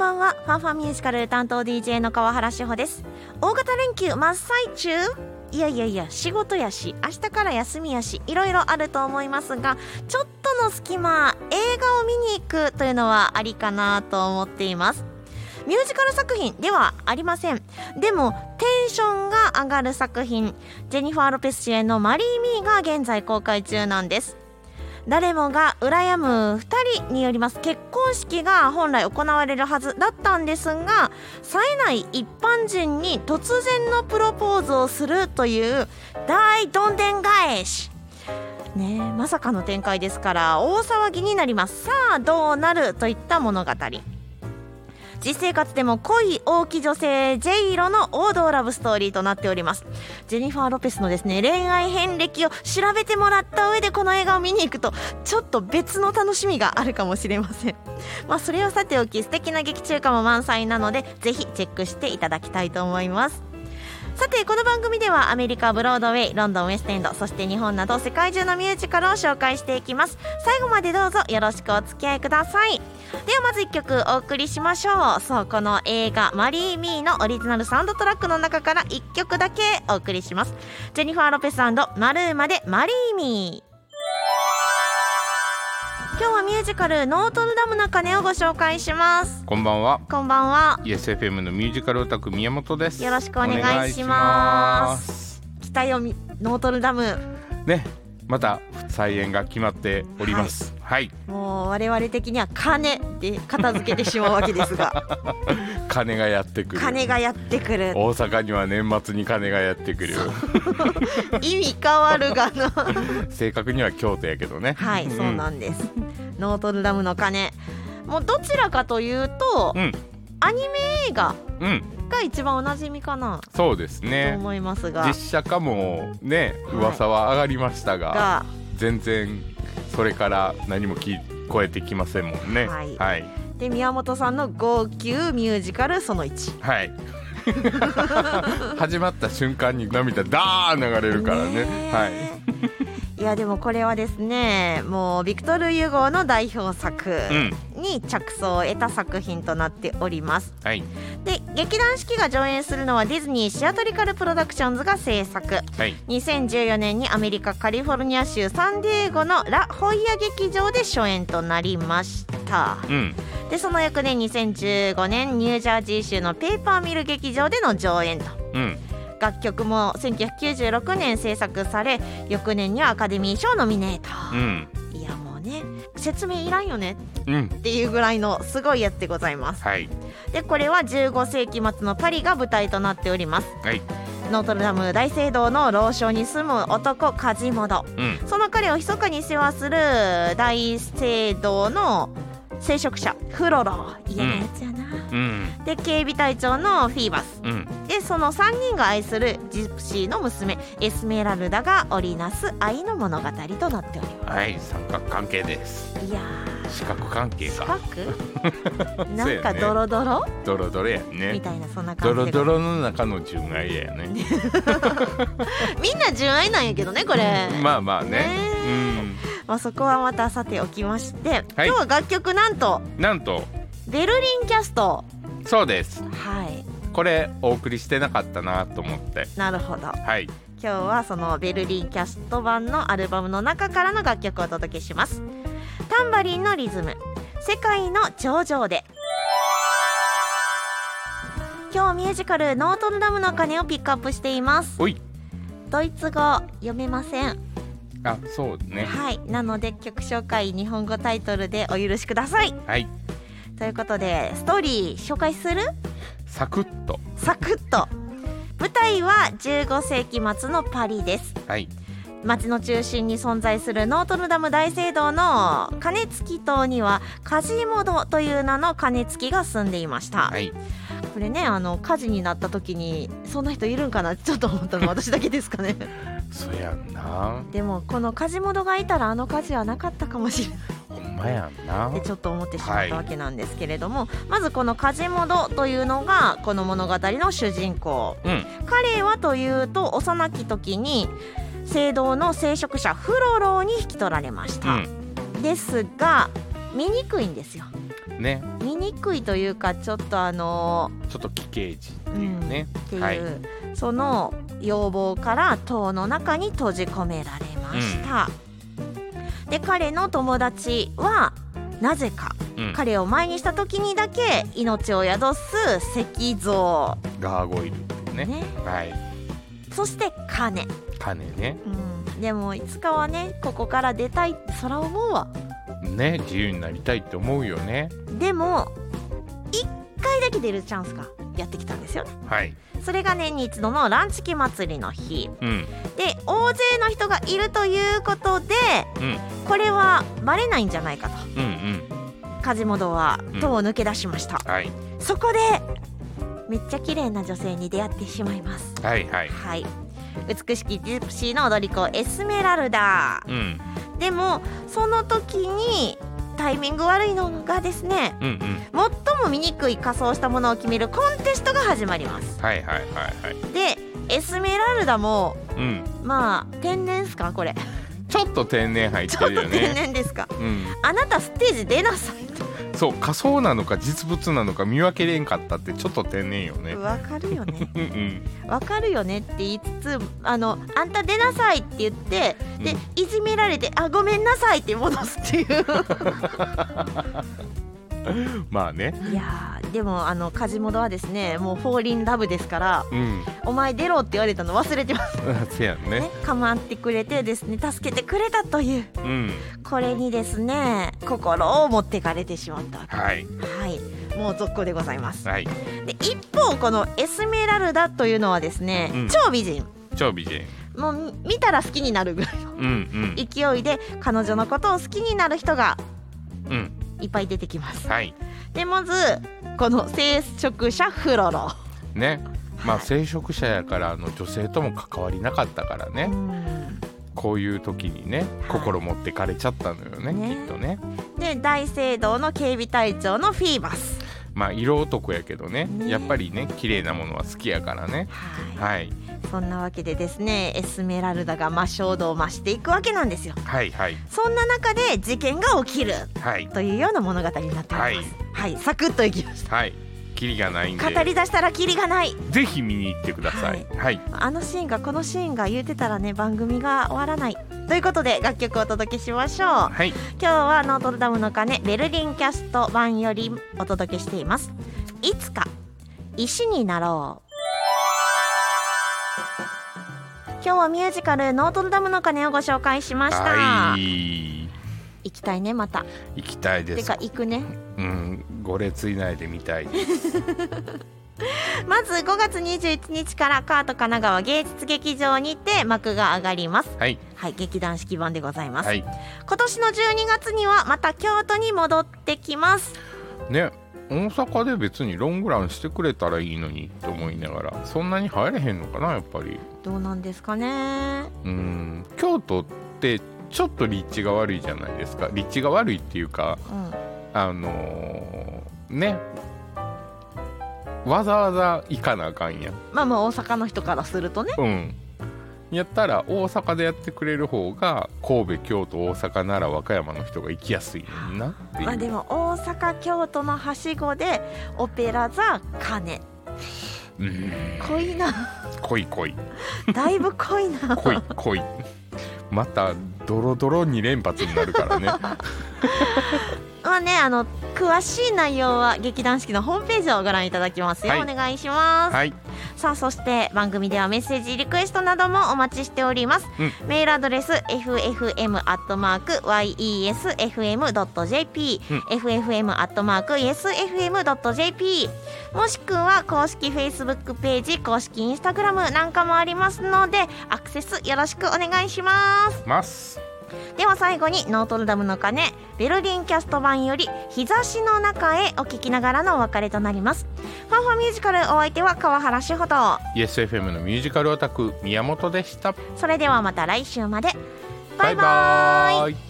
ばんは。ファンファンミュージカル担当 DJ の川原志保です。大型連休真っ最中？いやいやいや仕事やし明日から休みやしいろいろあると思いますがちょっとの隙間映画を見に行くというのはありかなと思っています。ミュージカル作品ではありません。でもテンションが上がる作品。ジェニファー・ロペス主演の「マリー・ミー」が現在公開中なんです。誰もが羨む2人によります。結婚式が本来行われるはずだったんですが冴えない一般人に突然のプロポーズをするという大どんでん返し。ねまさかの展開ですから大騒ぎになります。さあどうなるといった物語。実生活でも濃い大きい女性ジェイロの王道ラブストーリーとなっております。ジェニファー・ロペスのですね恋愛遍歴を調べてもらった上でこの映画を見に行くとちょっと別の楽しみがあるかもしれません。まあそれはさておき素敵な劇中歌も満載なのでぜひチェックしていただきたいと思います。さてこの番組ではアメリカブロードウェイロンドンウェストエンドそして日本など世界中のミュージカルを紹介していきます。最後までどうぞよろしくお付き合いください。ではまず1曲お送りしましょう。そうこの映画「マリー・ミー」のオリジナルサウンドトラックの中から1曲だけお送りします。ジェニファー・ロペスマルーマで「マリー・ミー」今日はミュージカルノートルダムの鐘をご紹介します。こんばんは。こんばんは。ESFM のミュージカルオタク宮本です。よろしくお願いします。来たよノートルダム。ねまた再演が決まっております。はい、はい、もう我々的には金で片付けてしまうわけですが。金がやってくる。金がやってくる。大阪には年末に金がやってくる意味変わるがな。正確には京都やけどね。はい、そうなんです。ノートルダムの鐘もうどちらかというと、うん、アニメ映画、うん。が一番おなじみかな。そうですね。と思いますが。実写化もね噂は上がりましたがはい、全然それから何も聞こえてきませんもんね。はい、はい、で宮本さんの号泣ミュージカルその1はい。始まった瞬間に涙ダーン流れるからね。はいいやでもこれはですねもうビクトル・ユゴーの代表作に着想を得た作品となっております、はい、で劇団四季が上演するのはディズニーシアトリカルプロダクションズが制作、はい、2014年にアメリカカリフォルニア州サンディエゴのラ・ホイア劇場で初演となりました、うん、でその翌年2015年ニュージャージー州のペーパーミル劇場での上演と、うん楽曲も1996年制作され翌年にはアカデミー賞ノミネート、うん、いやもうね説明いらんよね。っていうぐらいのすごいやつでございます、はい、でこれは15世紀末のパリが舞台となっております、はい。ノートルダム大聖堂の老庄に住む男カジモド、うん、その彼を密かに世話する大聖堂の聖職者フロロ家のやつやな、うん、で警備隊長のフィーバス、うん、でその3人が愛するジプシーの娘エスメラルダが織りなす愛の物語となっております。はい三角関係です。いや四角関係か。四角？なんかドロドロ、ね、ドロドロやね。みたいなそんな感じドロドロの中の純愛やね。みんな純愛なんやけどねこれ。まあまあね。ねうん。まあ、そこはまたさておきまして、はい、今日は楽曲なんとなんと。ベルリンキャスト。そうです。はいこれお送りしてなかったなと思って。なるほど。はい。今日はそのベルリンキャスト版のアルバムの中からの楽曲をお届けします。タンバリンのリズム。世界の頂上で。今日ミュージカルノートルダムの鐘をピックアップしています。ドイツ語読めません。あそうね。はい。なので曲紹介日本語タイトルでお許しください。はい。ということでストーリー紹介する？サクッと。サクッと。舞台は15世紀末のパリです。はい。町の中心に存在するノートルダム大聖堂の鐘つき島にはカジモドという名の鐘つきが住んでいました、はい、これねあの火事になった時にそんな人いるんかな？ちょっと思ったの。私だけですかね。そやんな。でもこの梶本がいたらあの火事はなかったかもしれないほんまやんな。でちょっと思ってしまったわけなんですけれども、はい、まずこの梶本というのがこの物語の主人公、うん、彼はというと幼き時に聖堂の聖職者フロローに引き取られました、うん、ですが見にくいんですよ。ね。見にくいというかちょっとあのちょっと奇形児っていうね、うん、っていう、はい、その要望から塔の中に閉じ込められました、うん、で彼の友達はなぜか、うん、彼を前にした時にだけ命を宿す石像。ガーゴイルね。ね、はい、そして金。金ね、うん、でもいつかはねここから出たいってそら思うわ。ね自由になりたいって思うよね。でも1回だけ出るチャンスがやってきたんですよ。ねはい。それが年に一度のランチキ祭りの日、うん、で大勢の人がいるということで、うん、これはバレないんじゃないかと、うんうん、梶本は戸を抜け出しました、はい、そこでめっちゃ綺麗な女性に出会ってしまいます。はいはい、はい、美しきジプシーの踊り子エスメラルダ、うん、でもその時にタイミング悪いのがですね、うんうん、最も醜い仮装したものを決めるコンテストが始まります。はいはいはいはい、でエスメラルダも、うん、まあ天然っすかこれ。ちょっと天然入ってるよね。天然ですか、うん、あなたステージ出なさいと。そう仮想なのか実物なのか見分けれんかったってちょっと天然よね。わかるよね。わ、うん、かるよねって言いつつあのあんた出なさいって言ってで、いじめられてあごめんなさいって戻すっていう まあね。いやでもあの梶本はですねもうフォーリンラブですから、うん、お前出ろって言われたの忘れてます。せやね。ね構ってくれてですね助けてくれたという、うん、これにですね心を持ってかれてしまったわけ。はい、はい、もう続行でございます、はい、で一方このエスメラルダというのはですね、うん、超美人。超美人。もう見たら好きになるぐらいの勢いで彼女のことを好きになる人が、うん、いっぱい出てきます。はい、でまずこの聖職者フロロ。ねまあ聖職者やからあの女性とも関わりなかったからね。こういう時にね、はい、心持ってかれちゃったのよね、ね、きっとね。で大聖堂の警備隊長のフィーバス。まあ色男やけどね、ね、やっぱりね綺麗なものは好きやからね。はい、はいそんなわけでですねエスメラルダが魔性度を増していくわけなんですよ。はいはい。そんな中で事件が起きる、はい、というような物語になっております。はい、はい、サクッといきました。はい。キリがないんで。語り出したらキリがない。ぜひ見に行ってください、はい、はい、あのシーンがこのシーンが言うてたらね番組が終わらない。ということで楽曲をお届けしましょう、はい、今日はノートルダムの鐘ベルリンキャスト版よりお届けしています。いつか石になろう今日はミュージカルノートルダムの鐘をご紹介しました、はい、行きたいねまた。行きたいです。てか行くね。うん5列以内で見たい。で すまず5月21日からカート神奈川芸術劇場にて幕が上がります。はい、はい、劇団四季版でございます、はい、今年の12月にはまた京都に戻ってきます。ね大阪で別にロングランしてくれたらいいのにと思いながらそんなに入れへんのかなやっぱり。どうなんですかね。うん。京都ってちょっと立地が悪いじゃないですか。立地が悪いっていうか、うん、あのー、ね。わざわざ行かなあかんやまあまあ大阪の人からするとね。うんやったら大阪でやってくれる方が神戸京都大阪奈良和歌山の人が行きやすいなっていう、まあ、でも大阪京都のはしごでオペラ座鐘うん。濃いな。濃い濃い。だいぶ濃いな。濃い濃い。またドロドロ2連発になるからね。まあねあの詳しい内容は劇団四季のホームページをご覧いただきますよ、はい、お願いします、はい、さあそして番組ではメッセージリクエストなどもお待ちしております、うん、メールアドレス ffm.yesfm.jp、うん、ffm.yesfm.jp もしくは公式フェイスブックページ公式インスタグラムなんかもありますのでアクセスよろしくお願いします。ますでは最後にノートルダムの鐘ベルリンキャスト版より日差しの中へお聞きながらのお別れとなります。ファンファミュージカルお相手は川原志穂と。ESFM のミュージカルオタク宮本でした。それではまた来週まで。バイバイ